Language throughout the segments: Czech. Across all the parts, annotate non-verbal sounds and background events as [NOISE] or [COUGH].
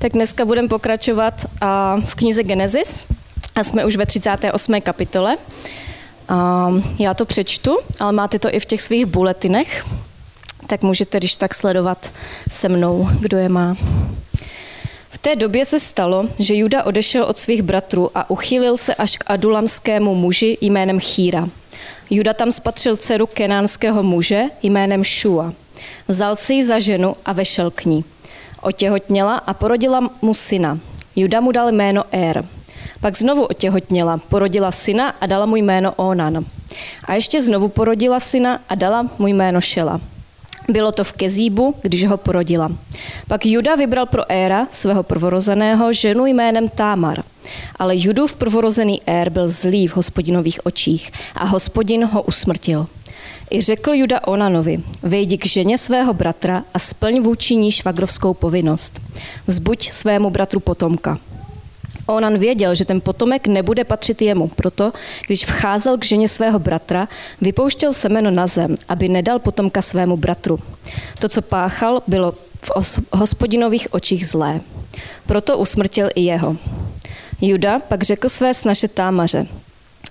Tak dneska budeme pokračovat v knize Genesis a jsme už ve 38. kapitole. Já to přečtu, ale máte to i v těch svých buletinech, tak můžete když tak sledovat se mnou, kdo je má. V té době se stalo, že Juda odešel od svých bratrů a uchýlil se až k adulamskému muži jménem Chýra. Juda tam spatřil dceru kenánského muže jménem Šua. Vzal si ji za ženu a vešel k ní. Otěhotněla a porodila mu syna. Juda mu dal jméno Er. Pak znovu otěhotněla, porodila syna a dala mu jméno Onan. A ještě znovu porodila syna a dala mu jméno Šela. Bylo to v Kezíbu, když ho porodila. Pak Juda vybral pro Éra, svého prvorozeného, ženu jménem Támar. Ale Judův prvorozený Ér byl zlý v hospodinových očích a hospodin ho usmrtil. I řekl Juda Onanovi, vejdi k ženě svého bratra a splň vůči ní švagrovskou povinnost. Vzbuď svému bratru potomka. Onan věděl, že ten potomek nebude patřit jemu, proto, když vcházel k ženě svého bratra, vypouštěl semeno na zem, aby nedal potomka svému bratru. To, co páchal, bylo v hospodinových očích zlé. Proto usmrtil i jeho. Juda pak řekl své snaše támaře,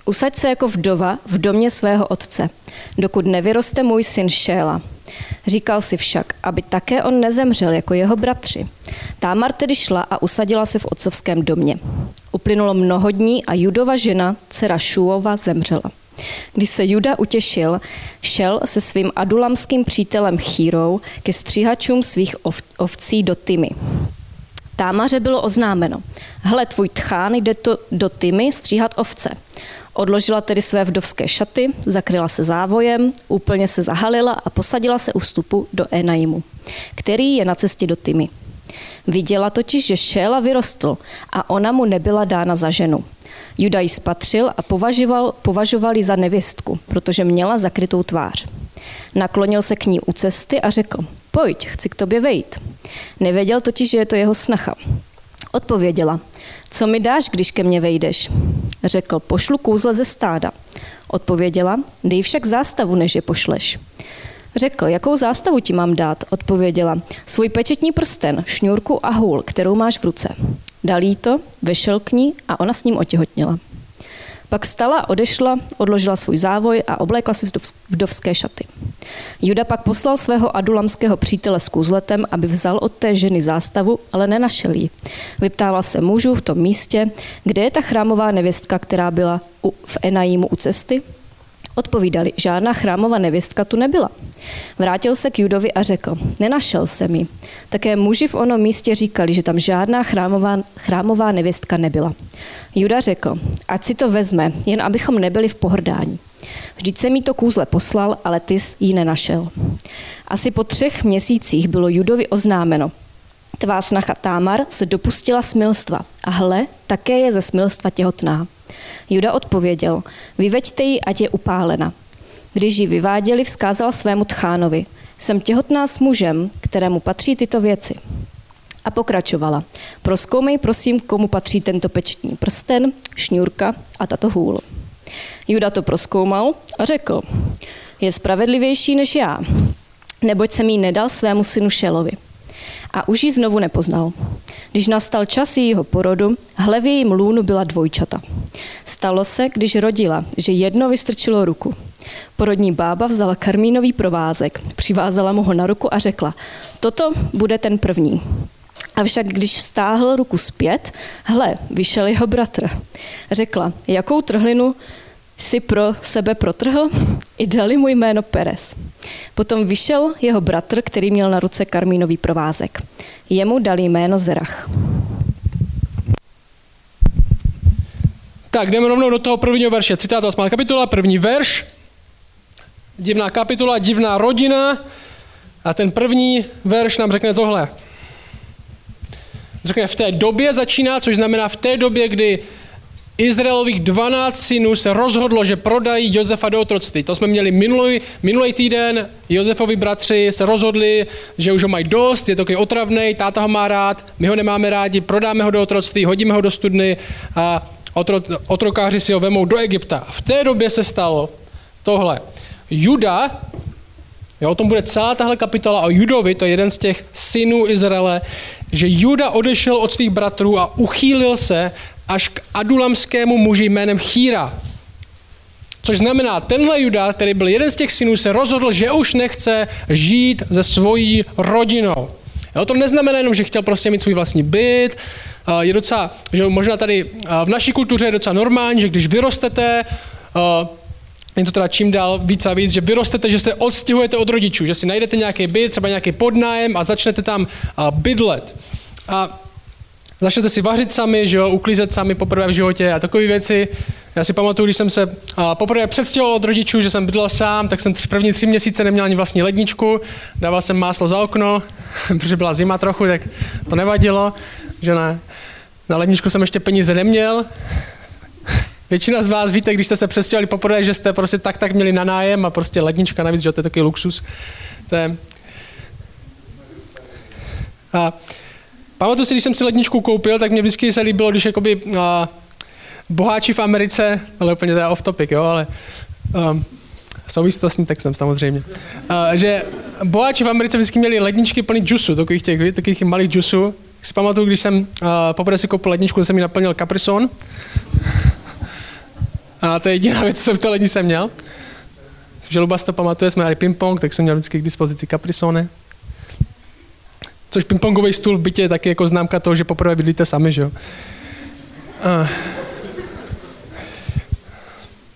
usaď se jako vdova v domě svého otce, dokud nevyroste můj syn Šéla. Říkal si však, aby také on nezemřel jako jeho bratři. Támar tedy šla a usadila se v otcovském domě. Uplynulo mnoho dní a Judova žena, dcera Šuova, zemřela. Když se Juda utěšil, šel se svým adulamským přítelem Chírou ke stříhačům svých ovcí do Tymy. Támaře bylo oznámeno. Hle, tvůj tchán jde to do Tymy stříhat ovce. Odložila tedy své vdovské šaty, zakryla se závojem, úplně se zahalila a posadila se u vstupu do Enaimu, který je na cestě do Tymy. Viděla totiž, že Šéla vyrostl a ona mu nebyla dána za ženu. Juda ji spatřil a považoval, považoval ji za nevěstku, protože měla zakrytou tvář. Naklonil se k ní u cesty a řekl, pojď, chci k tobě vejít. Nevěděl totiž, že je to jeho snacha. Odpověděla, co mi dáš, když ke mně vejdeš? Řekl, pošlu kůzle ze stáda. Odpověděla, dej však zástavu, než je pošleš. Řekl, jakou zástavu ti mám dát? Odpověděla, svůj pečetní prsten, šňůrku a hůl, kterou máš v ruce. Dal jí to, vešel k ní a ona s ním otěhotněla. Pak stala, odešla, odložila svůj závoj a oblékla si vdovské šaty. Juda pak poslal svého adulamského přítele s kůzletem, aby vzal od té ženy zástavu, ale nenašel ji. Vyptával se mužů v tom místě, kde je ta chrámová nevěstka, která byla v Enajímu u cesty. Odpovídali, žádná chrámová nevěstka tu nebyla. Vrátil se k Judovi a řekl, nenašel jsem ji. Také muži v onom místě říkali, že tam žádná chrámová, chrámová nevěstka nebyla. Juda řekl, ať si to vezme, jen abychom nebyli v pohrdání. Vždyť se mi to kůzle poslal, ale ty jsi ji nenašel. Asi po třech měsících bylo Judovi oznámeno, Tvá snacha Támar se dopustila smilstva a hle, také je ze smilstva těhotná. Juda odpověděl, vyveďte ji, ať je upálena. Když ji vyváděli, vzkázala svému tchánovi, jsem těhotná s mužem, kterému patří tyto věci. A pokračovala. Proskoumej prosím, komu patří tento pečetní prsten, šňůrka a tato hůl. Juda to proskoumal a řekl, je spravedlivější než já, neboť jsem jí nedal svému synu Šelovi. A už ji znovu nepoznal. Když nastal čas jejího porodu, hle v jejím lůnu byla dvojčata. Stalo se, když rodila, že jedno vystrčilo ruku. Porodní bába vzala karmínový provázek, přivázala mu ho na ruku a řekla, toto bude ten první. Avšak když stáhl ruku zpět, hle, vyšel jeho bratr. Řekla, jakou trhlinu si pro sebe protrhl? I dali mu jméno Perez. Potom vyšel jeho bratr, který měl na ruce karmínový provázek. Jemu dali jméno Zerach. Tak jdeme rovnou do toho prvního verše. 38. kapitola, první verš. Divná kapitola, divná rodina. A ten první verš nám řekne tohle. Řekne, v té době začíná, což znamená v té době, kdy Izraelových 12 synů se rozhodlo, že prodají Josefa do otroctví. To jsme měli minulý, minulý týden. Josefovi bratři se rozhodli, že už ho mají dost, je to otravný, táta ho má rád, my ho nemáme rádi, prodáme ho do otroctví, hodíme ho do studny a otro, otrokáři si ho vemou do Egypta. V té době se stalo tohle. Juda Jo, o tom bude celá tahle kapitola o Judovi, to je jeden z těch synů Izraele, že Juda odešel od svých bratrů a uchýlil se až k adulamskému muži jménem Chýra. Což znamená, tenhle Juda, který byl jeden z těch synů, se rozhodl, že už nechce žít se svojí rodinou. Jo, to neznamená jenom, že chtěl prostě mít svůj vlastní byt, je docela, že možná tady v naší kultuře je docela normální, že když vyrostete, je to teda čím dál víc a víc, že vyrostete, že se odstěhujete od rodičů, že si najdete nějaký byt, třeba nějaký podnájem a začnete tam bydlet. A začnete si vařit sami, že jo, uklízet sami poprvé v životě a takové věci. Já si pamatuju, když jsem se poprvé předstěhoval od rodičů, že jsem bydlel sám, tak jsem v první tři měsíce neměl ani vlastní ledničku, dával jsem máslo za okno, [LAUGHS] protože byla zima trochu, tak to nevadilo, že ne. Na ledničku jsem ještě peníze neměl. [LAUGHS] Většina z vás víte, když jste se přestěhovali poprvé, že jste prostě tak tak měli na nájem a prostě lednička navíc, že to je takový luxus. To je... A pamatuju si, když jsem si ledničku koupil, tak mě vždycky se líbilo, když jakoby a, boháči v Americe, ale úplně teda off topic, jo, ale um, souvisí to s textem samozřejmě, uh, že boháči v Americe vždycky měli ledničky plný džusu, takových těch, takových malých džusů, si pamatuju, když jsem uh, poprvé si koupil ledničku, jsem mi naplnil Caprison. A to je jediná věc, co jsem v té ledničce měl. Myslím, že Luba si to pamatuje, jsme hráli ping-pong, tak jsem měl vždycky k dispozici Caprisone. Což pingpongový stůl v bytě je taky jako známka toho, že poprvé bydlíte sami, že jo. Uh.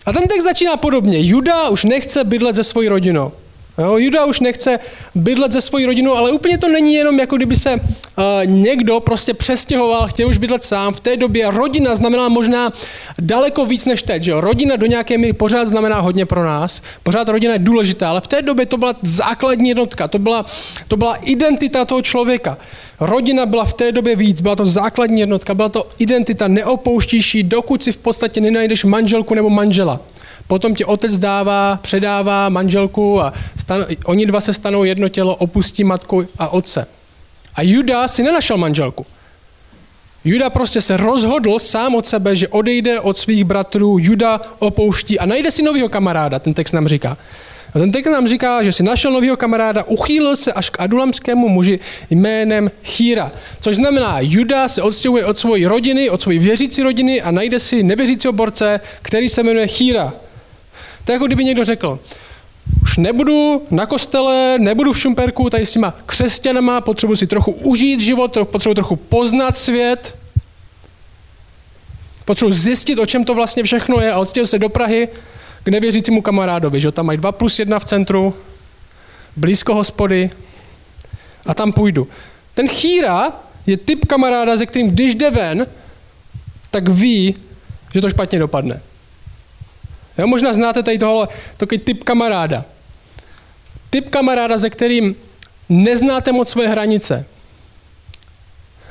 A ten text začíná podobně. Juda už nechce bydlet se svojí rodinou. Jo, Juda už nechce bydlet se svojí rodinou, ale úplně to není jenom jako kdyby se uh, někdo prostě přestěhoval, chtěl už bydlet sám. V té době rodina znamenala možná daleko víc než teď. Že jo? Rodina do nějaké míry pořád znamená hodně pro nás. Pořád rodina je důležitá, ale v té době to byla základní jednotka, to byla, to byla identita toho člověka. Rodina byla v té době víc, byla to základní jednotka, byla to identita neopouštíší, dokud si v podstatě nenajdeš manželku nebo manžela. Potom ti otec dává, předává manželku a stan, oni dva se stanou jedno tělo, opustí matku a otce. A Juda si nenašel manželku. Juda prostě se rozhodl sám od sebe, že odejde od svých bratrů, Juda opouští a najde si nového kamaráda, ten text nám říká. A ten text nám říká, že si našel nového kamaráda, uchýlil se až k adulamskému muži jménem Chýra. Což znamená, Juda se odstěhuje od své rodiny, od své věřící rodiny a najde si nevěřícího borce, který se jmenuje Chýra. To je jako kdyby někdo řekl, už nebudu na kostele, nebudu v Šumperku, tady s těma křesťanama, potřebuji si trochu užít život, potřebuji trochu poznat svět, potřebuji zjistit, o čem to vlastně všechno je a odstěhuji se do Prahy k nevěřícímu kamarádovi, že tam mají dva plus jedna v centru, blízko hospody a tam půjdu. Ten chýra je typ kamaráda, ze kterým když jde ven, tak ví, že to špatně dopadne. Jo, možná znáte tady tohle, takový typ kamaráda. Typ kamaráda, ze kterým neznáte moc své hranice.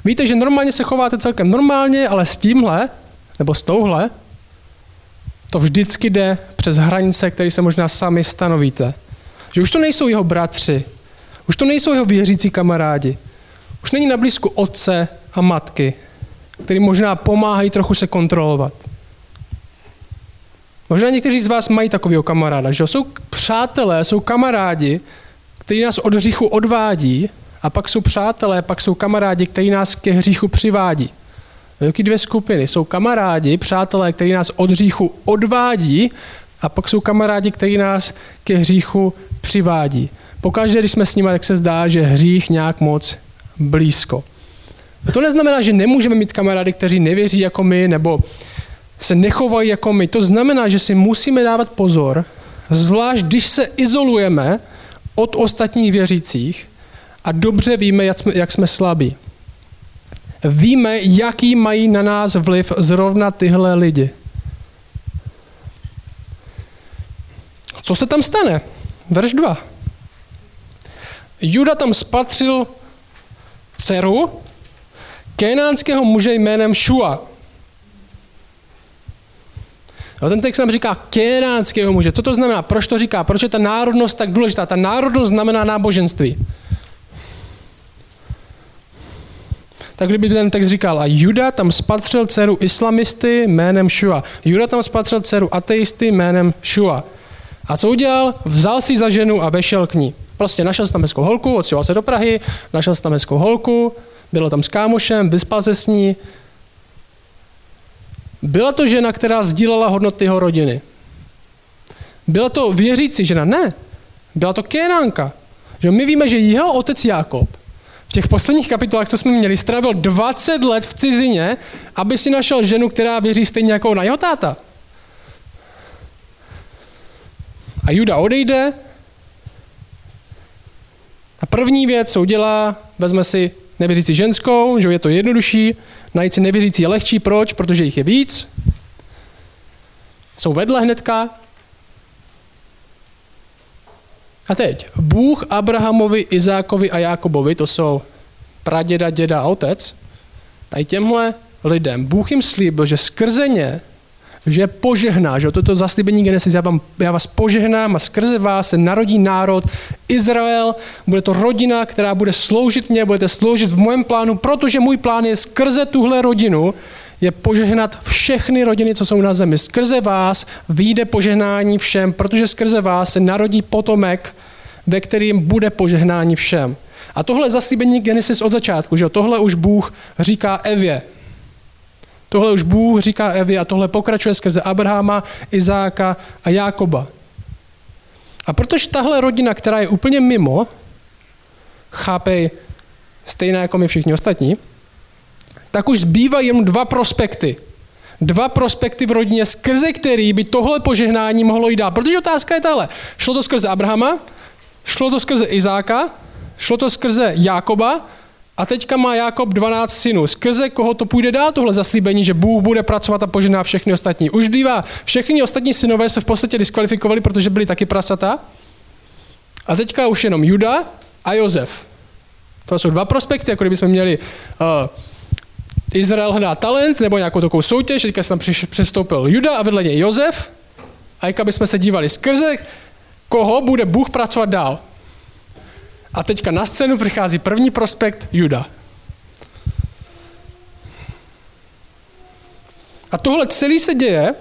Víte, že normálně se chováte celkem normálně, ale s tímhle, nebo s touhle, to vždycky jde přes hranice, které se možná sami stanovíte. Že už to nejsou jeho bratři, už to nejsou jeho věřící kamarádi, už není na blízku otce a matky, který možná pomáhají trochu se kontrolovat. Možná někteří z vás mají takového kamaráda, že jsou přátelé, jsou kamarádi, kteří nás od hříchu odvádí, a pak jsou přátelé, pak jsou kamarádi, kteří nás ke hříchu přivádí. Taky dvě skupiny. Jsou kamarádi, přátelé, kteří nás od hříchu odvádí, a pak jsou kamarádi, kteří nás ke hříchu přivádí. Pokaždé, když jsme s nimi, tak se zdá, že hřích nějak moc blízko. To neznamená, že nemůžeme mít kamarády, kteří nevěří jako my, nebo se nechovají jako my. To znamená, že si musíme dávat pozor, zvlášť když se izolujeme od ostatních věřících a dobře víme, jak jsme, jak jsme slabí. Víme, jaký mají na nás vliv zrovna tyhle lidi. Co se tam stane? Verš 2. Juda tam spatřil dceru kenánského muže jménem Šua. No, ten text nám říká kenánského muže. Co to znamená? Proč to říká? Proč je ta národnost tak důležitá? Ta národnost znamená náboženství. tak kdyby ten text říkal, a Juda tam spatřil dceru islamisty jménem Shua. Juda tam spatřil dceru ateisty jménem Shua. A co udělal? Vzal si za ženu a vešel k ní. Prostě našel jsem tam hezkou holku, odstěhoval se do Prahy, našel jsem tam hezkou holku, byl tam s kámošem, vyspal se s ní. Byla to žena, která sdílela hodnoty jeho rodiny. Byla to věřící žena? Ne. Byla to Kénánka. Že my víme, že jeho otec Jákob v těch posledních kapitolách, co jsme měli, strávil 20 let v cizině, aby si našel ženu, která věří stejně jako na jeho táta. A Juda odejde a první věc, co udělá, vezme si nevěřící ženskou, že je to jednodušší, najít si nevěřící je lehčí. Proč? Protože jich je víc. Jsou vedle hnedka. A teď, Bůh Abrahamovi, Izákovi a Jákobovi, to jsou praděda, děda a otec, tady těmhle lidem, Bůh jim slíbil, že skrze ně že požehná, že toto zaslíbení Genesis, já, vám, já vás požehnám a skrze vás se narodí národ Izrael, bude to rodina, která bude sloužit mě, budete sloužit v mém plánu, protože můj plán je skrze tuhle rodinu, je požehnat všechny rodiny, co jsou na zemi. Skrze vás vyjde požehnání všem, protože skrze vás se narodí potomek, ve kterým bude požehnání všem. A tohle zaslíbení Genesis od začátku, že tohle už Bůh říká Evě, Tohle už Bůh říká Evi a tohle pokračuje skrze Abrahama, Izáka a Jákoba. A protože tahle rodina, která je úplně mimo, chápej, stejná jako my všichni ostatní, tak už zbývají jen dva prospekty. Dva prospekty v rodině, skrze který by tohle požehnání mohlo jít dál. Protože otázka je tahle. Šlo to skrze Abrahama, šlo to skrze Izáka, šlo to skrze Jákoba, a teďka má Jakob 12 synů. Skrze koho to půjde dál, tohle zaslíbení, že Bůh bude pracovat a požená všechny ostatní. Už bývá, všechny ostatní synové se v podstatě diskvalifikovali, protože byli taky prasata. A teďka už jenom Juda a Jozef. To jsou dva prospekty, jako kdybychom měli uh, Izrael hledá talent nebo nějakou takovou soutěž, teďka se tam přestoupil Juda a vedle něj Jozef. A jak bychom se dívali skrze, koho bude Bůh pracovat dál. A teďka na scénu přichází první prospekt Juda. A tohle celý se děje,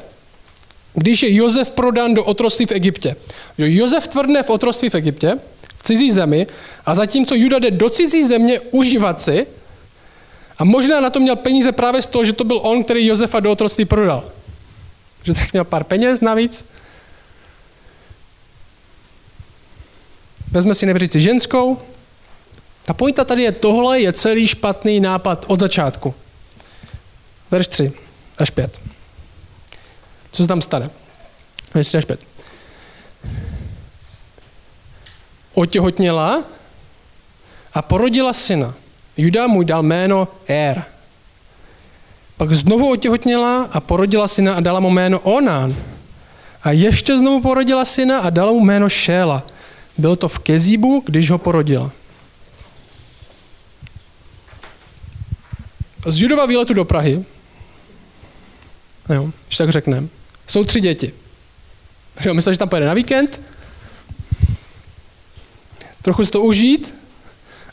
když je Jozef prodán do otroství v Egyptě. Jozef tvrdne v otroství v Egyptě, v cizí zemi, a zatímco Juda jde do cizí země užívat si, a možná na to měl peníze právě z toho, že to byl on, který Josefa do otroství prodal. Že tak měl pár peněz navíc, vezme si nevěřící ženskou. Ta pointa tady je, tohle je celý špatný nápad od začátku. Verš 3 až 5. Co se tam stane? Verš 3 až 5. Otěhotněla a porodila syna. Juda mu dal jméno Er. Pak znovu otěhotněla a porodila syna a dala mu jméno Onán. A ještě znovu porodila syna a dala mu jméno Šéla. Bylo to v Kezíbu, když ho porodila. Z Judova výletu do Prahy, jo, když tak řekneme, jsou tři děti. Jo, myslel, že tam pojede na víkend, trochu si to užít.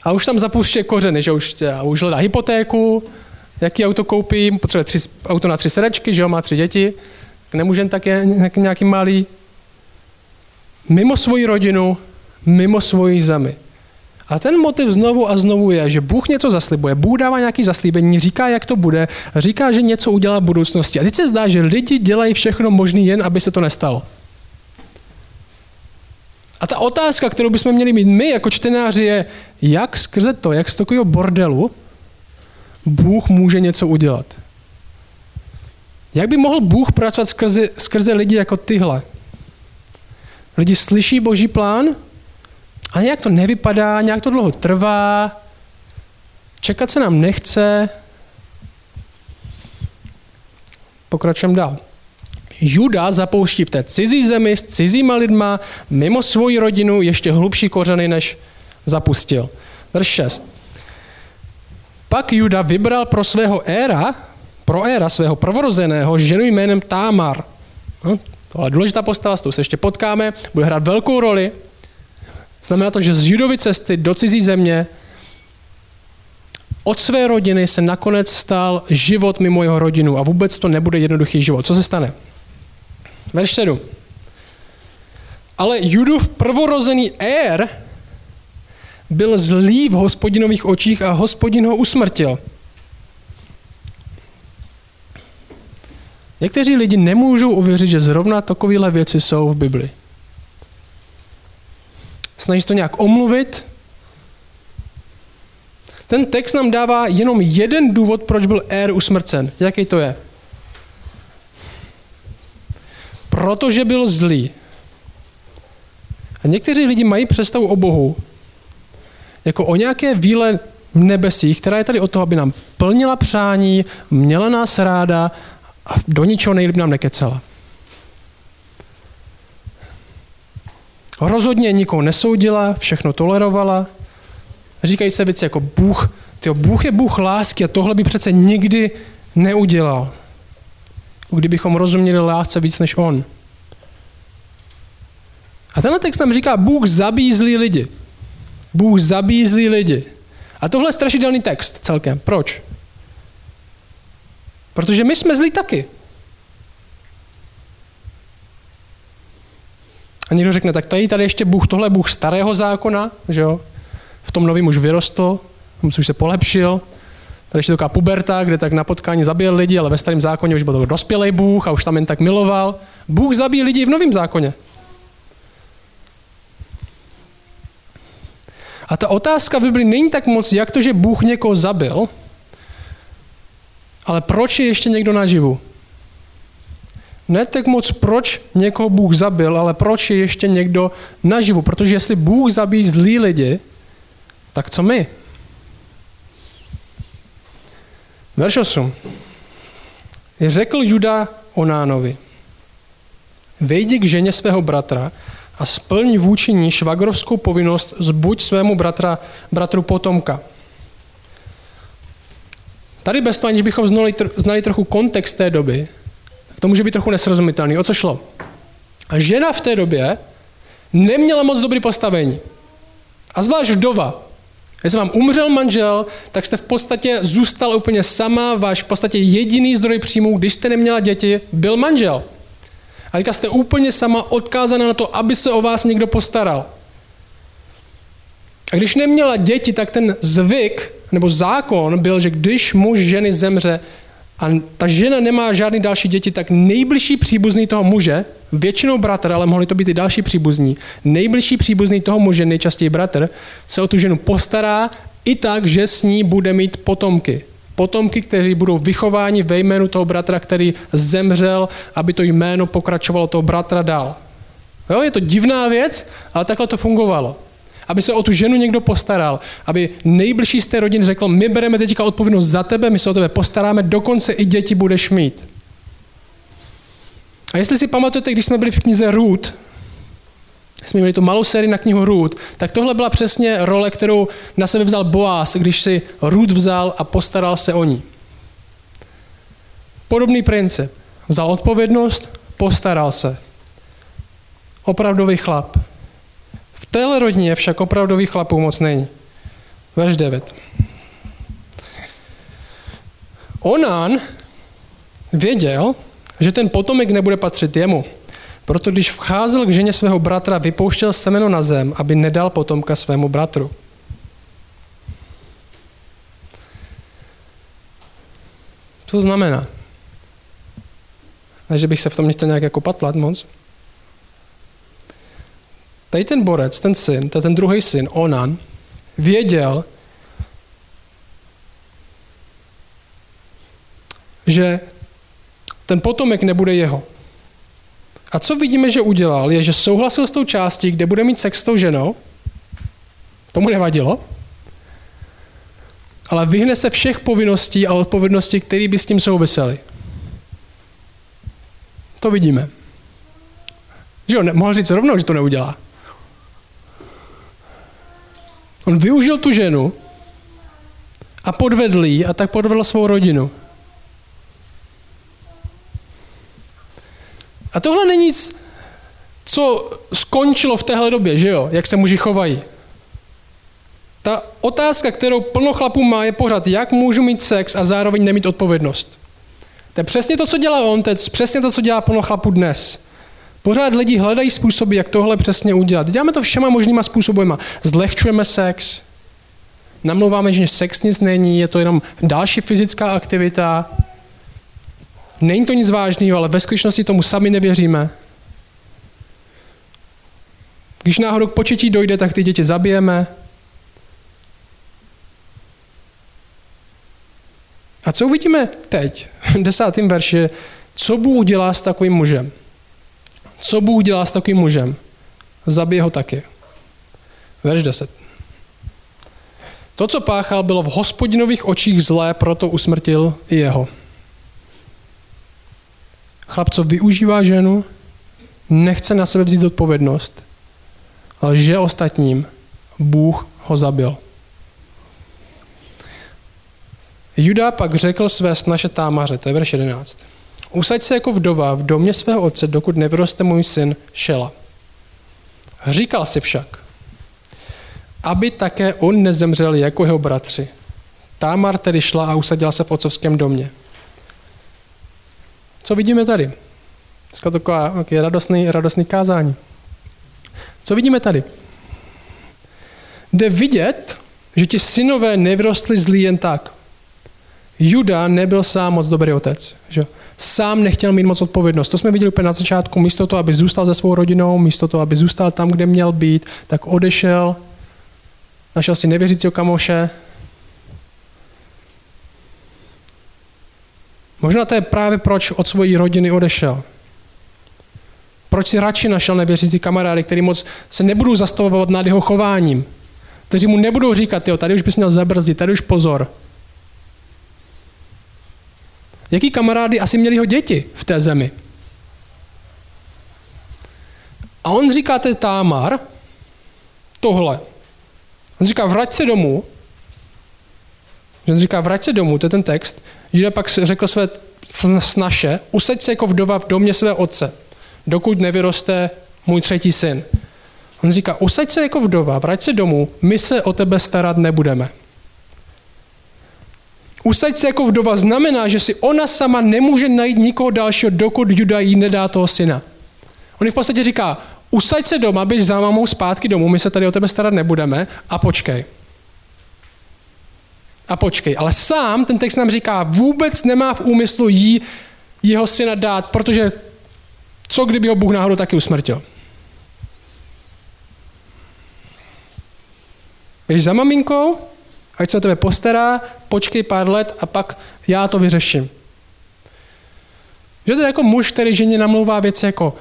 A už tam zapustí kořeny, že už, a už hledá hypotéku, jaký auto koupím, potřebuje tři, auto na tři sedačky, že jo, má tři děti, nemůže tak je nějaký malý. Mimo svoji rodinu, mimo svoji zemi. A ten motiv znovu a znovu je, že Bůh něco zaslibuje, Bůh dává nějaký zaslíbení, říká, jak to bude, říká, že něco udělá v budoucnosti. A teď se zdá, že lidi dělají všechno možné jen, aby se to nestalo. A ta otázka, kterou bychom měli mít my jako čtenáři, je, jak skrze to, jak z takového bordelu Bůh může něco udělat. Jak by mohl Bůh pracovat skrze, skrze lidi jako tyhle? Lidi slyší Boží plán, a nějak to nevypadá, nějak to dlouho trvá, čekat se nám nechce. Pokračujeme dál. Juda zapouští v té cizí zemi s cizíma lidma, mimo svoji rodinu, ještě hlubší kořeny, než zapustil. Verš 6. Pak Juda vybral pro svého éra, pro éra svého prvorozeného ženu jménem Támar. No, tohle je důležitá postava, s tou se ještě potkáme, bude hrát velkou roli. Znamená to, že z judovy cesty do cizí země od své rodiny se nakonec stal život mimo jeho rodinu a vůbec to nebude jednoduchý život. Co se stane? Verš 7. Ale Judův prvorozený Er byl zlý v hospodinových očích a hospodin ho usmrtil. Někteří lidi nemůžou uvěřit, že zrovna takovéhle věci jsou v Bibli. Snaží to nějak omluvit. Ten text nám dává jenom jeden důvod, proč byl Er usmrcen. Jaký to je? Protože byl zlý. A někteří lidi mají představu o Bohu jako o nějaké víle v nebesích, která je tady o to, aby nám plnila přání, měla nás ráda a do ničeho nejlíp nám nekecela. Rozhodně nikoho nesoudila, všechno tolerovala. Říkají se věci jako Bůh, tyjo, Bůh je Bůh lásky a tohle by přece nikdy neudělal. Kdybychom rozuměli lásce víc než On. A tenhle text nám říká, Bůh zabíjí zlý lidi. Bůh zabíjí zlý lidi. A tohle je strašidelný text celkem. Proč? Protože my jsme zlí taky. A někdo řekne, tak tady, tady ještě Bůh, tohle je Bůh starého zákona, že jo? V tom novým už vyrostl, už se polepšil. Tady ještě taková puberta, kde tak na potkání zabíjel lidi, ale ve starém zákoně už byl dospělý Bůh a už tam jen tak miloval. Bůh zabíjí lidi v novém zákoně. A ta otázka v Bibli není tak moc, jak to, že Bůh někoho zabil, ale proč je ještě někdo naživu? Ne tak moc, proč někoho Bůh zabil, ale proč je ještě někdo naživu. Protože jestli Bůh zabíjí zlí lidi, tak co my? Verš 8. Řekl Juda Onánovi, vejdi k ženě svého bratra a splň vůči ní švagrovskou povinnost zbuď svému bratra, bratru potomka. Tady bez toho, aniž bychom znali, znali trochu kontext té doby, to může být trochu nesrozumitelný. O co šlo? A žena v té době neměla moc dobrý postavení. A zvlášť vdova. Jestli vám umřel manžel, tak jste v podstatě zůstal úplně sama, váš v podstatě jediný zdroj příjmů, když jste neměla děti, byl manžel. A teďka jste úplně sama odkázána na to, aby se o vás někdo postaral. A když neměla děti, tak ten zvyk nebo zákon byl, že když muž ženy zemře a ta žena nemá žádný další děti, tak nejbližší příbuzný toho muže, většinou bratr, ale mohli to být i další příbuzní, nejbližší příbuzný toho muže, nejčastěji bratr, se o tu ženu postará i tak, že s ní bude mít potomky potomky, kteří budou vychováni ve jménu toho bratra, který zemřel, aby to jméno pokračovalo toho bratra dál. Jo, je to divná věc, ale takhle to fungovalo. Aby se o tu ženu někdo postaral, aby nejbližší z té rodiny řekl, my bereme teďka odpovědnost za tebe, my se o tebe postaráme, dokonce i děti budeš mít. A jestli si pamatujete, když jsme byli v knize Ruth, jsme měli tu malou sérii na knihu Ruth, tak tohle byla přesně role, kterou na sebe vzal Boaz, když si Ruth vzal a postaral se o ní. Podobný princip. Vzal odpovědnost, postaral se. Opravdový chlap. V téhle rodině však opravdových chlapů moc není. Verš 9. Onán věděl, že ten potomek nebude patřit jemu. Proto když vcházel k ženě svého bratra, vypouštěl semeno na zem, aby nedal potomka svému bratru. Co to znamená? Ne, že bych se v tom nechtěl nějak jako patlat moc. Tady ten borec, ten syn, ten druhý syn, Onan, věděl, že ten potomek nebude jeho. A co vidíme, že udělal, je, že souhlasil s tou částí, kde bude mít sex s tou ženou. Tomu nevadilo. Ale vyhne se všech povinností a odpovědností, které by s tím souvisely. To vidíme. Že on mohl říct rovnou, že to neudělá. On využil tu ženu a podvedl jí a tak podvedl svou rodinu. A tohle není nic, co skončilo v téhle době, že jo? Jak se muži chovají. Ta otázka, kterou plno chlapů má, je pořád, jak můžu mít sex a zároveň nemít odpovědnost. To je přesně to, co dělá on, to je přesně to, co dělá plno chlapů dnes. Pořád lidi hledají způsoby, jak tohle přesně udělat. Děláme to všema možnýma způsoby. Zlehčujeme sex, namlouváme, že sex nic není, je to jenom další fyzická aktivita. Není to nic vážného, ale ve skutečnosti tomu sami nevěříme. Když náhodou k početí dojde, tak ty děti zabijeme. A co uvidíme teď, v desátém verši, co Bůh dělá s takovým mužem? Co Bůh dělá s takovým mužem? Zabije ho taky. Verš 10. To, co páchal, bylo v hospodinových očích zlé, proto usmrtil i jeho. Chlap, co využívá ženu, nechce na sebe vzít odpovědnost, ale že ostatním, Bůh ho zabil. Juda pak řekl své snaše támaře, to je verš 11. Usaď se jako vdova v domě svého otce, dokud nevyroste můj syn Šela. Říkal si však, aby také on nezemřel jako jeho bratři. Támar tedy šla a usadila se v otcovském domě. Co vidíme tady? Dneska taková okay, radostný, radostný kázání. Co vidíme tady? Jde vidět, že ti synové nevyrostli zlí jen tak. Juda nebyl sám moc dobrý otec. Že? Sám nechtěl mít moc odpovědnost. To jsme viděli úplně na začátku. Místo toho, aby zůstal se svou rodinou, místo toho, aby zůstal tam, kde měl být, tak odešel, našel si nevěřícího kamoše. Možná to je právě proč od svojí rodiny odešel. Proč si radši našel nevěřící kamarády, který moc se nebudou zastavovat nad jeho chováním. Kteří mu nebudou říkat, jo, tady už bys měl zabrzdit, tady už pozor. Jaký kamarády asi měli jeho děti v té zemi? A on říká ten Támar tohle. On říká, vrať se domů. On říká, vrať se domů, to je ten text. Juda pak řekl své snaše, usaď se jako vdova v domě své otce, dokud nevyroste můj třetí syn. On říká, usaď se jako vdova, vrať se domů, my se o tebe starat nebudeme. Usaď se jako vdova znamená, že si ona sama nemůže najít nikoho dalšího, dokud Juda jí nedá toho syna. On v podstatě říká, usaď se doma, běž za mamou zpátky domů, my se tady o tebe starat nebudeme a počkej. A počkej. Ale sám ten text nám říká, vůbec nemá v úmyslu jí jeho syna dát, protože co kdyby ho Bůh náhodou taky usmrtil? Běž za maminkou, ať se o tebe postará, počkej pár let a pak já to vyřeším. Že to je jako muž, který ženě namlouvá věci jako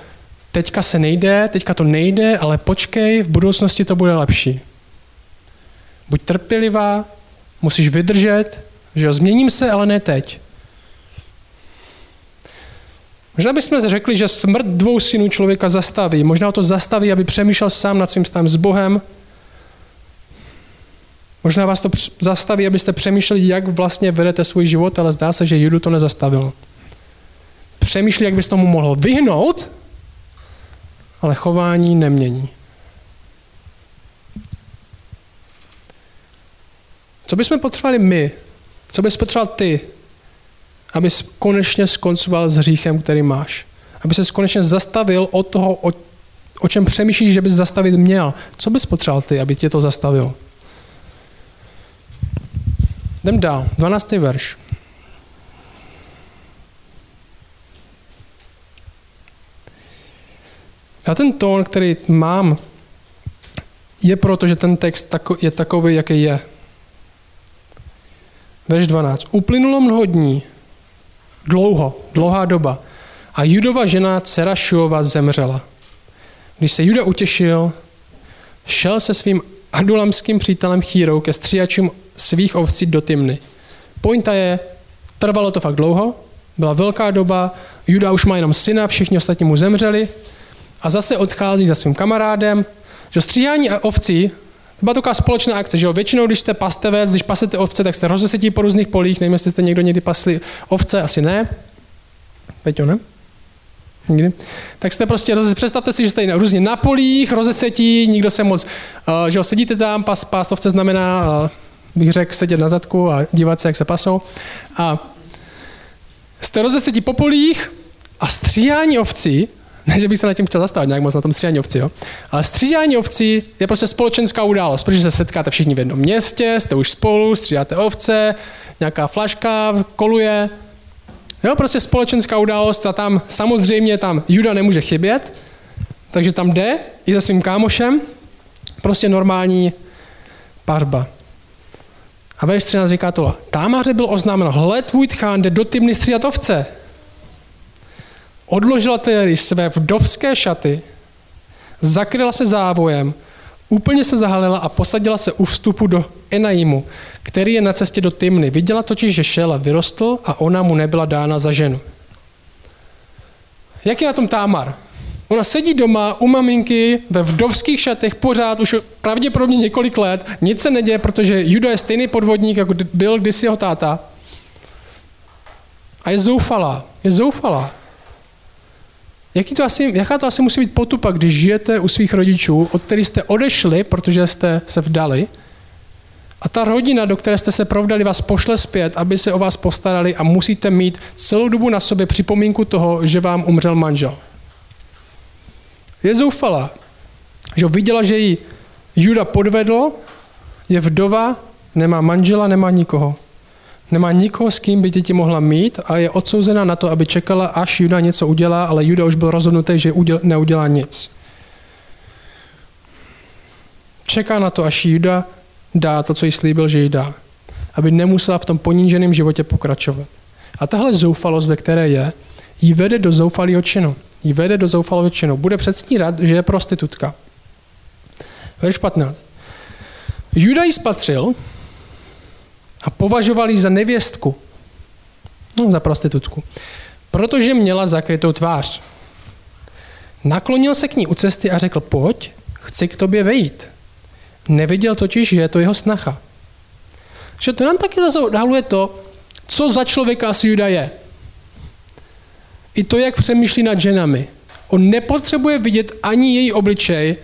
teďka se nejde, teďka to nejde, ale počkej, v budoucnosti to bude lepší. Buď trpělivá, musíš vydržet, že jo, změním se, ale ne teď. Možná bychom řekli, že smrt dvou synů člověka zastaví. Možná to zastaví, aby přemýšlel sám nad svým stavem s Bohem, Možná vás to zastaví, abyste přemýšleli, jak vlastně vedete svůj život, ale zdá se, že Judu to nezastavilo. Přemýšlí, jak bys tomu mohl vyhnout, ale chování nemění. Co bychom potřebovali my? Co bys potřeboval ty, abys konečně skoncoval s hříchem, který máš? Aby se konečně zastavil od toho, o, o čem přemýšlíš, že bys zastavit měl. Co bys potřeboval ty, aby tě to zastavil? Jdem dál, 12. verš. Já ten tón, který mám, je proto, že ten text je takový, jaký je. Verš 12. Uplynulo mnoho dní, dlouho, dlouhá doba, a judova žena dcera Šuova zemřela. Když se Juda utěšil, šel se svým adulamským přítelem Chírou ke stříjačům svých ovcí do Timny. Pointa je, trvalo to fakt dlouho, byla velká doba, Juda už má jenom syna, všichni ostatní mu zemřeli a zase odchází za svým kamarádem, že stříhání ovcí, to byla taková společná akce, že jo? většinou, když jste pastevec, když pasete ovce, tak jste rozesetí po různých polích, nevím, jestli jste někdo někdy pasli ovce, asi ne. Peťo, ne? Nikdy? Tak jste prostě, představte si, že jste různě na polích, rozesetí, nikdo se moc, uh, že jo, sedíte tam, pas, pástovce znamená uh, bych řekl, sedět na zadku a dívat se, jak se pasou. A jste rozesetí po polích a stříhání ovcí [LAUGHS] Ne, že bych se na tím chtěl zastavit nějak moc na tom střídání ovcí, jo. Ale střídání ovcí je prostě společenská událost, protože se setkáte všichni v jednom městě, jste už spolu, střídáte ovce, nějaká flaška koluje. Jo, prostě společenská událost a tam samozřejmě tam Juda nemůže chybět, takže tam jde i se svým kámošem, prostě normální pařba. A verš 13 říká tohle. Támaře byl oznámeno, hle tvůj tchán jde do Tymny střídat ovce. Odložila tedy své vdovské šaty, zakryla se závojem, úplně se zahalila a posadila se u vstupu do Enaimu, který je na cestě do Tymny. Viděla totiž, že Šela vyrostl a ona mu nebyla dána za ženu. Jak je na tom Támar? Ona sedí doma u maminky ve vdovských šatech pořád, už pravděpodobně několik let. Nic se neděje, protože Juda je stejný podvodník, jako byl kdysi jeho táta. A je zoufalá. Je zoufalá. Jaký to asi, jaká to asi musí být potupa, když žijete u svých rodičů, od kterých jste odešli, protože jste se vdali, a ta rodina, do které jste se provdali, vás pošle zpět, aby se o vás postarali a musíte mít celou dobu na sobě připomínku toho, že vám umřel manžel. Je zoufalá. Že viděla, že ji Juda podvedl, je vdova, nemá manžela, nemá nikoho. Nemá nikoho, s kým by děti mohla mít a je odsouzena na to, aby čekala, až Juda něco udělá, ale Juda už byl rozhodnutý, že neudělá nic. Čeká na to, až Juda dá to, co jí slíbil, že jí dá. Aby nemusela v tom poníženém životě pokračovat. A tahle zoufalost, ve které je, ji vede do zoufalého činu. Ji vede do zoufalého činu. Bude předstírat, že je prostitutka. Verš 15. Juda ji spatřil a považoval ji za nevěstku. No, za prostitutku. Protože měla zakrytou tvář. Naklonil se k ní u cesty a řekl, pojď, chci k tobě vejít. Neviděl totiž, že je to jeho snacha. Že to nám taky zase odhaluje to, co za člověka asi Juda je. I to, jak přemýšlí nad ženami. On nepotřebuje vidět ani její obličej,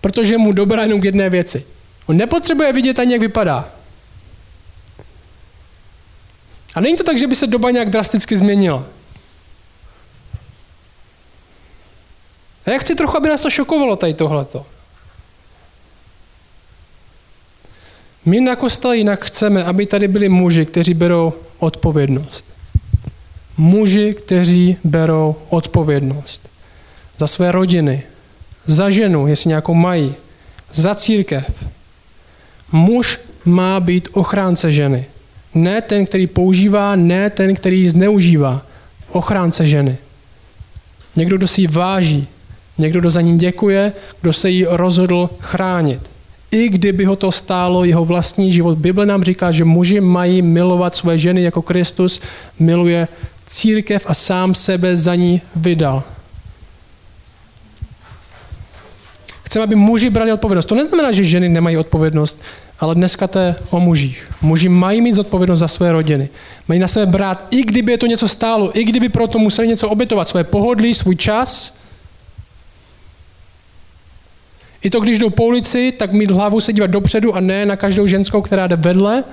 protože mu dobrá jenom k jedné věci. On nepotřebuje vidět ani, jak vypadá. A není to tak, že by se doba nějak drasticky změnila. A já chci trochu, aby nás to šokovalo tady tohleto. My na kostele jinak chceme, aby tady byli muži, kteří berou odpovědnost. Muži, kteří berou odpovědnost za své rodiny, za ženu, jestli nějakou mají, za církev. Muž má být ochránce ženy. Ne ten, který používá, ne ten, který ji zneužívá. Ochránce ženy. Někdo, kdo si ji váží, někdo, kdo za ní děkuje, kdo se jí rozhodl chránit. I kdyby ho to stálo jeho vlastní život. Bible nám říká, že muži mají milovat své ženy jako Kristus miluje církev a sám sebe za ní vydal. Chceme, aby muži brali odpovědnost. To neznamená, že ženy nemají odpovědnost, ale dneska to je o mužích. Muži mají mít zodpovědnost za své rodiny. Mají na sebe brát, i kdyby je to něco stálo, i kdyby proto museli něco obětovat, své pohodlí, svůj čas. I to, když jdou po ulici, tak mít hlavu se dívat dopředu a ne na každou ženskou, která jde vedle.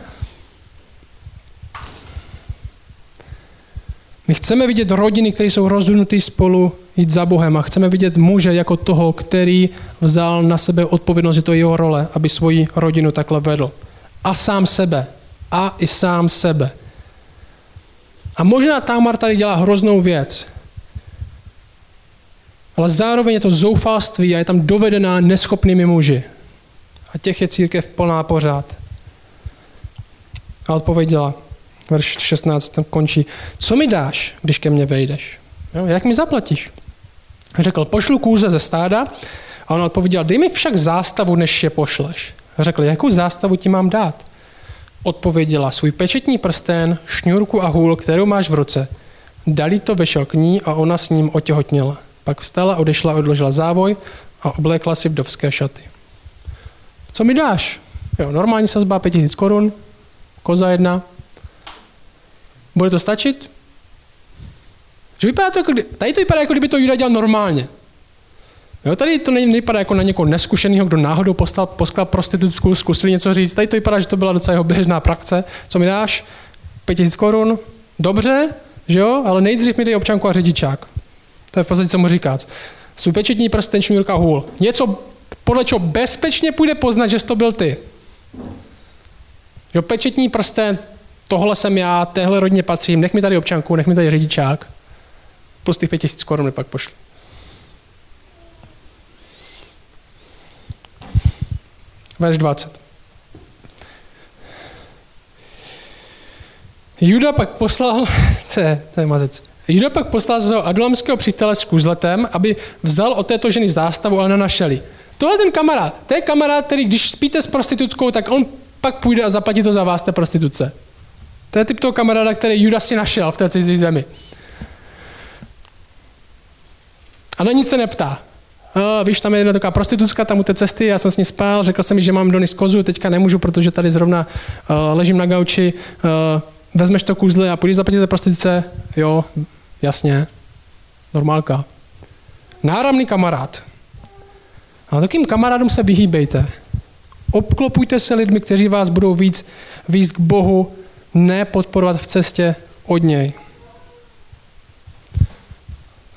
My chceme vidět rodiny, které jsou rozhodnuté spolu jít za Bohem a chceme vidět muže jako toho, který vzal na sebe odpovědnost, že to je jeho role, aby svoji rodinu takhle vedl. A sám sebe. A i sám sebe. A možná Tamar tady dělá hroznou věc, ale zároveň je to zoufalství a je tam dovedená neschopnými muži. A těch je církev plná pořád. A odpověděla, verš 16 končí, co mi dáš, když ke mně vejdeš? Jo, jak mi zaplatíš? Řekl, pošlu kůze ze stáda a on odpověděl, dej mi však zástavu, než je pošleš. Řekl, jakou zástavu ti mám dát? Odpověděla, svůj pečetní prsten, šňůrku a hůl, kterou máš v ruce. Dali to vešel k ní a ona s ním otěhotněla. Pak vstala, odešla, odložila závoj a oblékla si vdovské šaty. Co mi dáš? Jo, normální sazba 5000 korun, koza jedna. Bude to stačit? Že vypadá to jako, tady to vypadá, jako kdyby to Juda dělal normálně. Jo, tady to nevypadá jako na někoho neskušeného, kdo náhodou postal, poskal prostitutku, zkusil něco říct. Tady to vypadá, že to byla docela jeho běžná praxe. Co mi dáš? 5000 korun? Dobře, že jo? Ale nejdřív mi dej občanku a řidičák. To je v podstatě, co mu říká. Jsou pečetní prsten, šňůrka, hůl. Něco, podle čeho bezpečně půjde poznat, že to byl ty. Jo, pečetní prsten, tohle jsem já, téhle rodině patřím, nech mi tady občanku, nech mi tady řidičák. Plus těch pět tisíc korun mi pak pošli. Verš 20. Juda pak poslal, [LAUGHS] to je, to je mazec, Juda pak poslal svého adulamského přítele s kůzletem, aby vzal od této ženy zástavu, ale nenašel Tohle ten kamarád, to je kamarád, který když spíte s prostitutkou, tak on pak půjde a zaplatí to za vás té prostituce. To je typ toho kamaráda, který Juda si našel v té cizí zemi. A na nic se neptá. A, víš, tam je jedna taková prostitutka, tam u té cesty, já jsem s ní spal, řekl jsem mi, že mám donis kozu, teďka nemůžu, protože tady zrovna uh, ležím na gauči, uh, vezmeš to kůzle a půjdeš zaplatit té prostituce, jo, jasně, normálka. Náramný kamarád. A takým kamarádům se vyhýbejte. Obklopujte se lidmi, kteří vás budou víc víc k Bohu, ne podporovat v cestě od něj.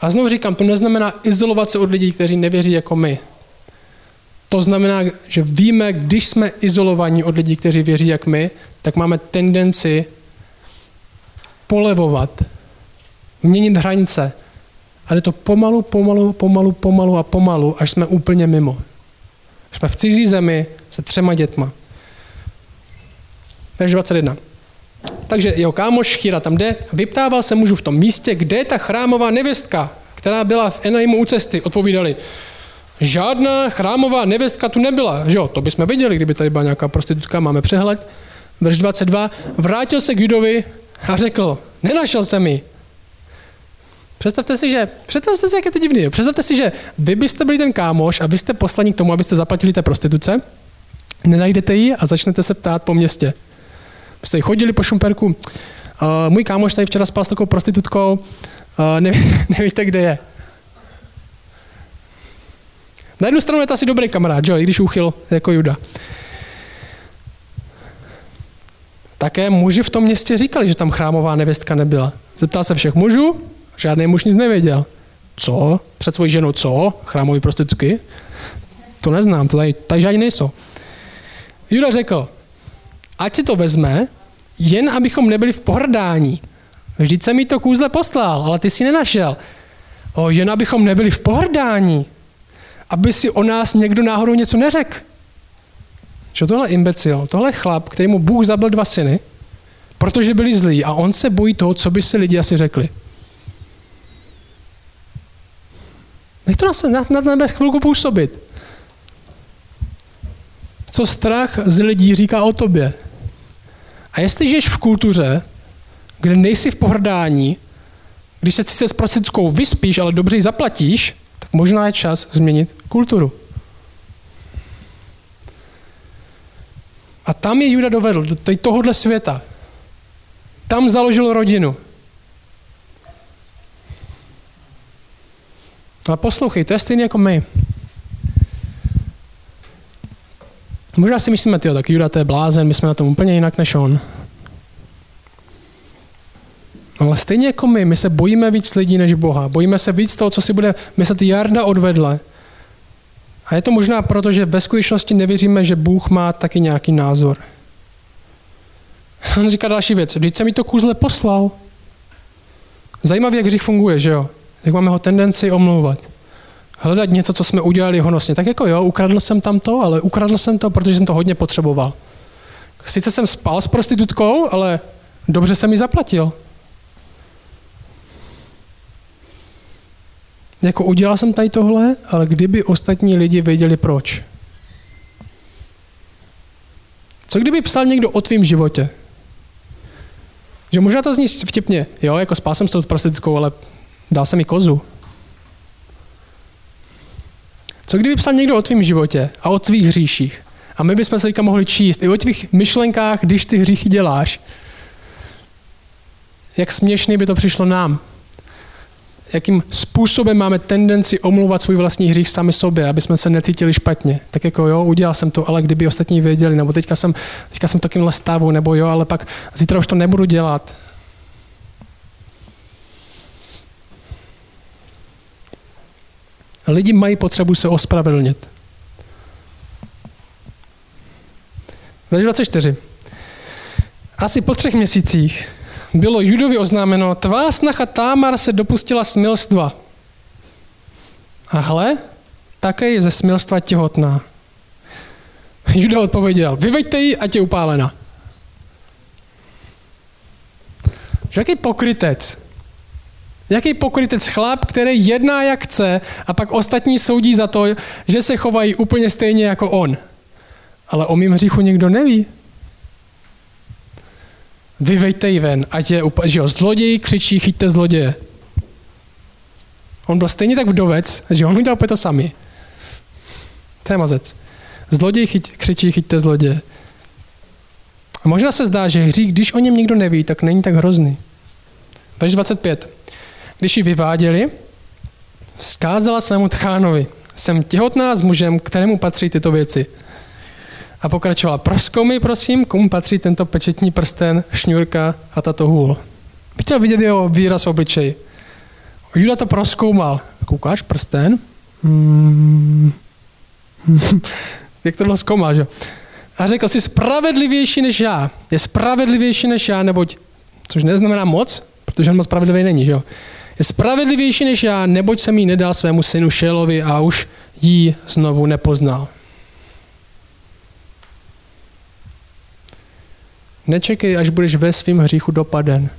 A znovu říkám, to neznamená izolovat se od lidí, kteří nevěří jako my. To znamená, že víme, když jsme izolovaní od lidí, kteří věří jak my, tak máme tendenci polevovat, měnit hranice. Ale to pomalu, pomalu, pomalu, pomalu a pomalu, až jsme úplně mimo. Až jsme v cizí zemi se třema dětma. Verš 21. Takže jeho kámoš Chýra tam jde, vyptával se mužu v tom místě, kde je ta chrámová nevěstka, která byla v Enaimu u cesty. Odpovídali, žádná chrámová nevěstka tu nebyla. Že jo, to bychom viděli, kdyby tady byla nějaká prostitutka, máme přehled. Verš 22. Vrátil se k Judovi a řekl, nenašel jsem ji. Představte si, že, představte si, jak je to divný. Představte si, že vy byste byli ten kámoš a vy jste poslaní k tomu, abyste zaplatili té prostituce, nenajdete ji a začnete se ptát po městě. Jste chodili po Šumperku, uh, můj kámoš tady včera spal s takovou prostitutkou, uh, ne, [LAUGHS] nevíte, kde je. Na jednu stranu je to asi dobrý kamarád, jo, i když uchyl jako Juda. Také muži v tom městě říkali, že tam chrámová nevěstka nebyla. Zeptal se všech mužů, žádný muž nic nevěděl. Co? Před svojí ženou co? Chrámové prostitutky? To neznám, to tady, tady žádní nejsou. Juda řekl, ať si to vezme, jen abychom nebyli v pohrdání. Vždyť jsem mi to kůzle poslal, ale ty si nenašel. O, jen abychom nebyli v pohrdání. Aby si o nás někdo náhodou něco neřekl. Že tohle imbecil, tohle chlap, který mu Bůh zabil dva syny, protože byli zlí a on se bojí toho, co by si lidi asi řekli. Nech to na, na, na nebe chvilku působit. Co strach z lidí říká o tobě. A jestli žiješ v kultuře, kde nejsi v pohrdání, když se sice s procentkou vyspíš, ale dobře ji zaplatíš, tak možná je čas změnit kulturu. A tam je Juda dovedl, do tohohle světa. Tam založil rodinu. Ale poslouchej, to je stejné jako my. Možná si myslíme, tyjo, tak Juda to je blázen, my jsme na tom úplně jinak než on. Ale stejně jako my, my se bojíme víc lidí než Boha. Bojíme se víc toho, co si bude myslet Jarda odvedle. A je to možná proto, že ve skutečnosti nevěříme, že Bůh má taky nějaký názor. On říká další věc. Vždyť se mi to kůzle poslal. Zajímavý, jak hřích funguje, že jo? Jak máme ho tendenci omlouvat hledat něco, co jsme udělali honosně. Tak jako jo, ukradl jsem tam to, ale ukradl jsem to, protože jsem to hodně potřeboval. Sice jsem spal s prostitutkou, ale dobře jsem mi zaplatil. Jako udělal jsem tady tohle, ale kdyby ostatní lidi věděli proč. Co kdyby psal někdo o tvém životě? Že možná to zní vtipně, jo, jako spal jsem s tou prostitutkou, ale dal jsem mi kozu. Co kdyby psal někdo o tvém životě a o tvých hříších? A my bychom se teďka mohli číst i o tvých myšlenkách, když ty hříchy děláš. Jak směšný by to přišlo nám. Jakým způsobem máme tendenci omlouvat svůj vlastní hřích sami sobě, aby jsme se necítili špatně. Tak jako jo, udělal jsem to, ale kdyby ostatní věděli, nebo teďka jsem, teďka jsem takýmhle stavu, nebo jo, ale pak zítra už to nebudu dělat. Lidi mají potřebu se ospravedlnit. Verš 24. Asi po třech měsících bylo Judovi oznámeno, tvá snacha Támar se dopustila smilstva. A hle, také je ze smilstva těhotná. Juda odpověděl, vyveďte ji, ať je upálena. Že jaký pokrytec? Jaký pokrytec chlap, který jedná jak chce a pak ostatní soudí za to, že se chovají úplně stejně jako on. Ale o mým hříchu nikdo neví. Vyvejte ji ven, ať je, že jo, zloděj křičí, chyťte zloděje. On byl stejně tak vdovec, že on udělal to sami. To je mazec. Zloděj chyť, křičí, chyťte zloděje. A možná se zdá, že hřích, když o něm nikdo neví, tak není tak hrozný. Verš 25. Když ji vyváděli, zkázala svému tchánovi, jsem těhotná s mužem, kterému patří tyto věci. A pokračovala, proskoumej prosím, komu patří tento pečetní prsten, šňůrka a tato hůl. Chtěl vidět jeho výraz v obličeji. Juda to proskoumal. Koukáš prsten? Hmm. [LAUGHS] Jak to bylo zkoumal, že? A řekl si, spravedlivější než já. Je spravedlivější než já, neboť, což neznamená moc, protože on moc spravedlivý není, že jo? Je spravedlivější než já, neboť jsem jí nedal svému synu Šelovi a už jí znovu nepoznal. Nečekej, až budeš ve svým hříchu dopaden.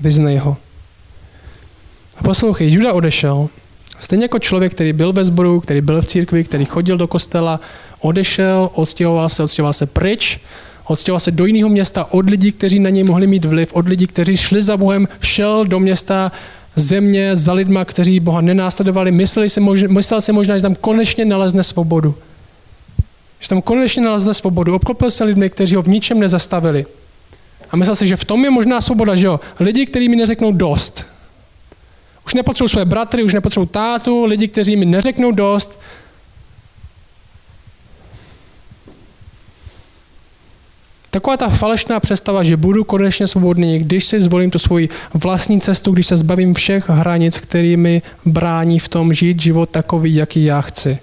Vyznej ho. A poslouchej, Juda odešel. Stejně jako člověk, který byl ve sboru, který byl v církvi, který chodil do kostela, odešel, odstěhoval se, odstěhoval se pryč, odstěhoval se do jiného města od lidí, kteří na něj mohli mít vliv, od lidí, kteří šli za Bohem, šel do města země za lidma, kteří Boha nenásledovali, mysleli si, myslel si možná, že tam konečně nalezne svobodu že tam konečně nalezne svobodu. Obklopil se lidmi, kteří ho v ničem nezastavili. A myslel si, že v tom je možná svoboda, že jo? Lidi, kteří mi neřeknou dost. Už nepotřebují své bratry, už nepotřebují tátu, lidi, kteří mi neřeknou dost. Taková ta falešná představa, že budu konečně svobodný, když si zvolím tu svoji vlastní cestu, když se zbavím všech hranic, kterými brání v tom žít život takový, jaký já chci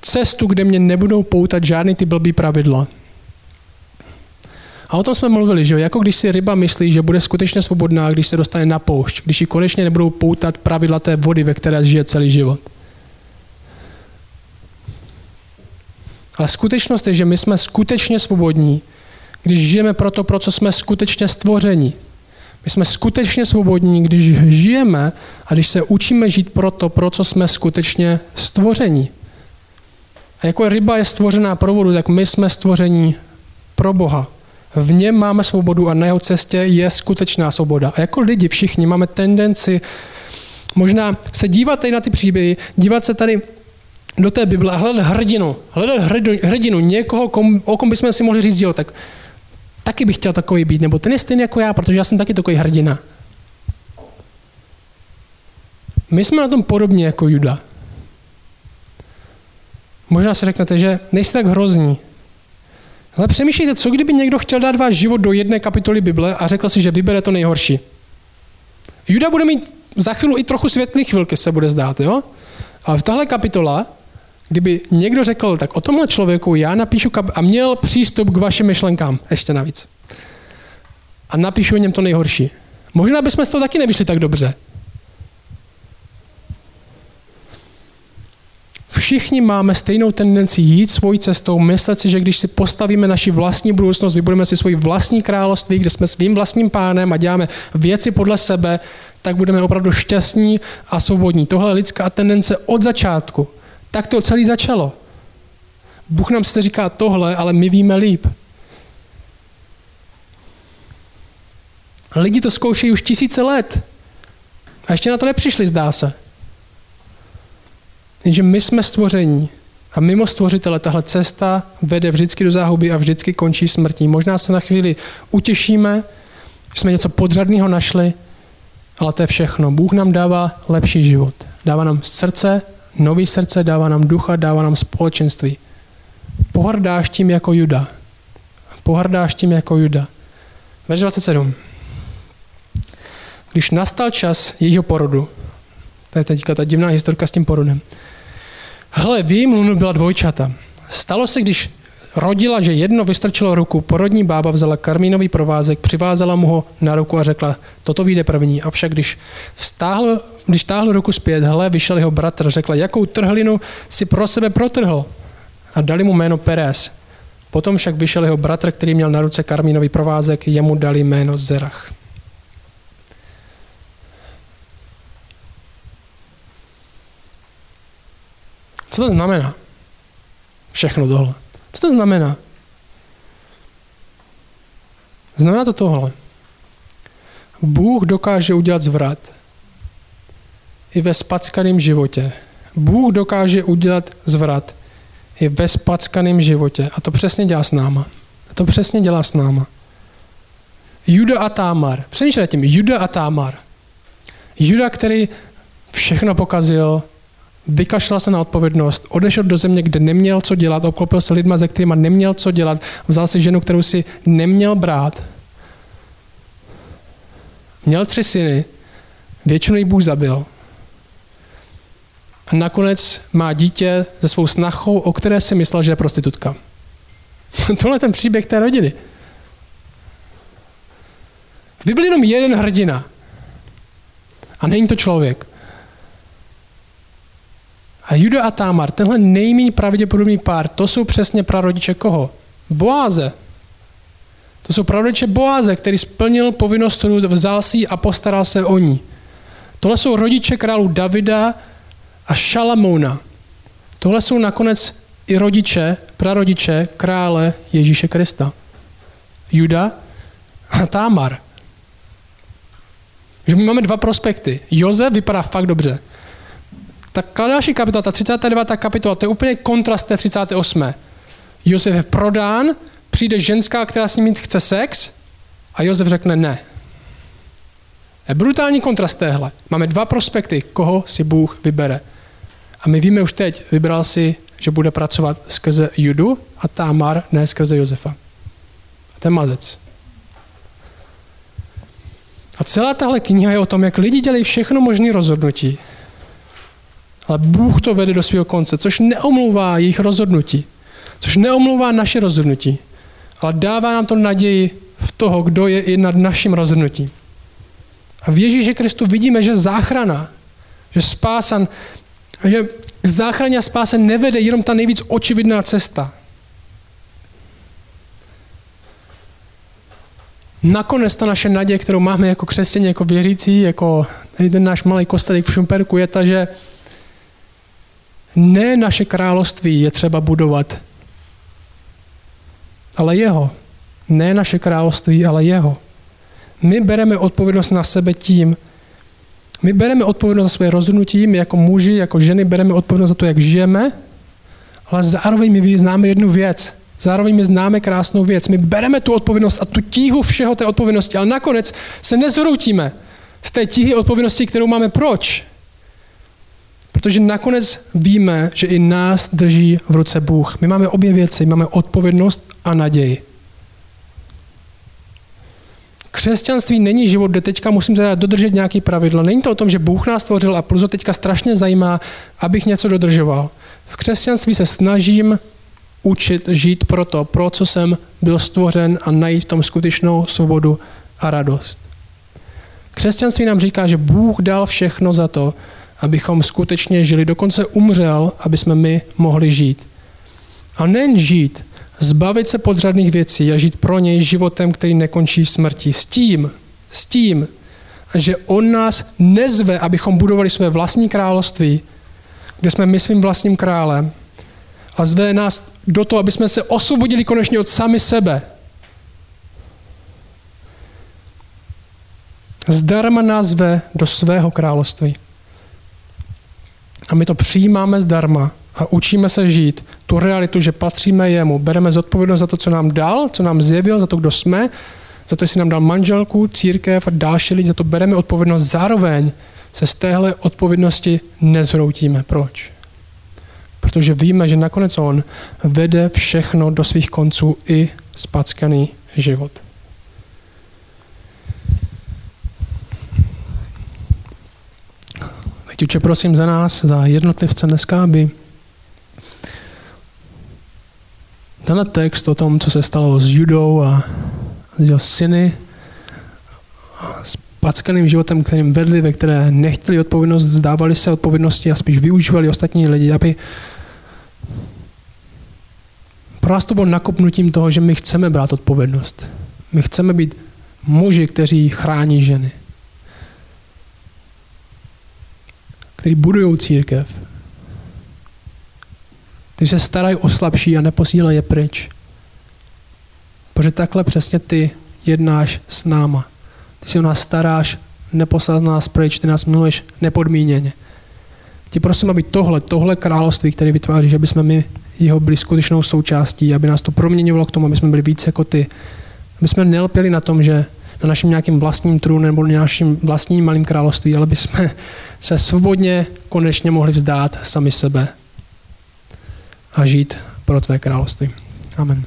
cestu, kde mě nebudou poutat žádný ty blbý pravidla. A o tom jsme mluvili, že jako když si ryba myslí, že bude skutečně svobodná, když se dostane na poušť, když ji konečně nebudou poutat pravidla té vody, ve které žije celý život. Ale skutečnost je, že my jsme skutečně svobodní, když žijeme pro to, pro co jsme skutečně stvoření. My jsme skutečně svobodní, když žijeme a když se učíme žít pro to, pro co jsme skutečně stvoření. A jako ryba je stvořená pro vodu, tak my jsme stvoření pro Boha. V něm máme svobodu a na jeho cestě je skutečná svoboda. A jako lidi všichni máme tendenci možná se dívat tady na ty příběhy, dívat se tady do té Bible a hledat hrdinu. Hledat hrdinu, někoho, kom, o kom bychom si mohli říct, jo, tak taky bych chtěl takový být, nebo ten je stejný jako já, protože já jsem taky takový hrdina. My jsme na tom podobně jako Juda. Možná si řeknete, že nejste tak hrozní. Ale přemýšlejte, co kdyby někdo chtěl dát váš život do jedné kapitoly Bible a řekl si, že vybere to nejhorší. Juda bude mít za chvíli i trochu světlých chvilky, se bude zdát, jo? Ale v tahle kapitola, kdyby někdo řekl, tak o tomhle člověku já napíšu kap- a měl přístup k vašim myšlenkám, ještě navíc. A napíšu o něm to nejhorší. Možná bychom z toho taky nevyšli tak dobře. Všichni máme stejnou tendenci jít svojí cestou, myslet si, že když si postavíme naši vlastní budoucnost, vybudeme si svoji vlastní království, kde jsme svým vlastním pánem a děláme věci podle sebe, tak budeme opravdu šťastní a svobodní. Tohle je lidská tendence od začátku. Tak to celé začalo. Bůh nám se říká tohle, ale my víme líp. Lidi to zkoušejí už tisíce let. A ještě na to nepřišli, zdá se. Jenže my jsme stvoření a mimo stvořitele tahle cesta vede vždycky do záhuby a vždycky končí smrtí. Možná se na chvíli utěšíme, že jsme něco podřadného našli, ale to je všechno. Bůh nám dává lepší život. Dává nám srdce, nový srdce, dává nám ducha, dává nám společenství. Pohrdáš tím jako Juda. Pohrdáš tím jako Juda. Verš 27. Když nastal čas jejího porodu, To je teďka ta divná historka s tím porodem. Hele, v jejím lunu byla dvojčata. Stalo se, když rodila, že jedno vystrčilo ruku, porodní bába vzala karmínový provázek, přivázala mu ho na ruku a řekla, toto vyjde první. Avšak když, stáhl, když táhl ruku zpět, hele, vyšel jeho bratr, řekla, jakou trhlinu si pro sebe protrhl. A dali mu jméno Perez. Potom však vyšel jeho bratr, který měl na ruce karmínový provázek, jemu dali jméno Zerach. Co to znamená? Všechno tohle. Co to znamená? Znamená to tohle. Bůh dokáže udělat zvrat i ve spackaném životě. Bůh dokáže udělat zvrat i ve spackaném životě. A to přesně dělá s náma. A to přesně dělá s náma. Juda a Támar. Přemýšlejte tím. Juda a Támar. Juda, který všechno pokazil, vykašlal se na odpovědnost, odešel do země, kde neměl co dělat, obklopil se lidma, se kterými neměl co dělat, vzal si ženu, kterou si neměl brát. Měl tři syny, většinu jí Bůh zabil. A nakonec má dítě se svou snachou, o které si myslel, že je prostitutka. [LAUGHS] Tohle je ten příběh té rodiny. Vy byl jenom jeden hrdina. A není to člověk. A Juda a Támar, tenhle nejméně pravděpodobný pár, to jsou přesně prarodiče koho? Boáze. To jsou prarodiče Boáze, který splnil povinnost, kterou vzal si a postaral se o ní. Tohle jsou rodiče králu Davida a Šalamouna. Tohle jsou nakonec i rodiče, prarodiče krále Ježíše Krista. Juda a Támar. Že my máme dva prospekty. Jozef vypadá fakt dobře. Ta další kapitola, ta 39. kapitola, to je úplně kontrast té 38. Josef je prodán, přijde ženská, která s ním chce sex a Josef řekne ne. Je brutální kontrast téhle. Máme dva prospekty, koho si Bůh vybere. A my víme už teď, vybral si, že bude pracovat skrze Judu a Tamar, ne skrze Josefa. A ten mazec. A celá tahle kniha je o tom, jak lidi dělají všechno možné rozhodnutí, ale Bůh to vede do svého konce, což neomlouvá jejich rozhodnutí, což neomlouvá naše rozhodnutí, ale dává nám to naději v toho, kdo je i nad naším rozhodnutím. A v Ježíši Kristu vidíme, že záchrana, že spásan, že k záchraně a spáse nevede jenom ta nejvíc očividná cesta. Nakonec ta naše naděje, kterou máme jako křesťané, jako věřící, jako ten náš malý kostelík v Šumperku, je ta, že ne naše království je třeba budovat, ale jeho. Ne naše království, ale jeho. My bereme odpovědnost na sebe tím, my bereme odpovědnost za své rozhodnutí, my jako muži, jako ženy bereme odpovědnost za to, jak žijeme, ale zároveň my známe jednu věc. Zároveň my známe krásnou věc. My bereme tu odpovědnost a tu tíhu všeho té odpovědnosti, ale nakonec se nezhroutíme z té tíhy odpovědnosti, kterou máme. Proč? Protože nakonec víme, že i nás drží v ruce Bůh. My máme obě věci. Máme odpovědnost a naději. Křesťanství není život, kde teďka musím teda dodržet nějaký pravidla. Není to o tom, že Bůh nás stvořil a plus teďka strašně zajímá, abych něco dodržoval. V křesťanství se snažím učit žít pro to, pro co jsem byl stvořen a najít v tom skutečnou svobodu a radost. Křesťanství nám říká, že Bůh dal všechno za to, abychom skutečně žili, dokonce umřel, aby jsme my mohli žít. A nejen žít, zbavit se podřadných věcí a žít pro něj životem, který nekončí smrtí. S tím, s tím, že on nás nezve, abychom budovali své vlastní království, kde jsme my svým vlastním králem, a zve nás do toho, aby jsme se osvobodili konečně od sami sebe. Zdarma nás zve do svého království. A my to přijímáme zdarma a učíme se žít tu realitu, že patříme jemu. Bereme zodpovědnost za to, co nám dal, co nám zjevil, za to, kdo jsme, za to, jestli nám dal manželku, církev a další lidi, za to bereme odpovědnost. Zároveň se z téhle odpovědnosti nezhroutíme. Proč? Protože víme, že nakonec on vede všechno do svých konců i spackaný život. Tě prosím za nás, za jednotlivce dneska, aby tenhle text o tom, co se stalo s Judou a s jeho syny, s packaným životem, kterým vedli, ve které nechtěli odpovědnost, zdávali se odpovědnosti a spíš využívali ostatní lidi, aby pro nás to bylo nakopnutím toho, že my chceme brát odpovědnost. My chceme být muži, kteří chrání ženy. Kteří budují církev. Kteří se starají o slabší a neposílají je pryč. Protože takhle přesně ty jednáš s náma. Ty si o nás staráš, neposlal nás pryč, ty nás miluješ nepodmíněně. Ti prosím, aby tohle, tohle království, které vytváříš, aby jsme my jeho byli skutečnou součástí, aby nás to proměňovalo k tomu, aby jsme byli více jako ty. Aby jsme nelpěli na tom, že na našem nějakým vlastním trůnu nebo na naším vlastním malým království, ale aby jsme [LAUGHS] se svobodně konečně mohli vzdát sami sebe a žít pro tvé království. Amen.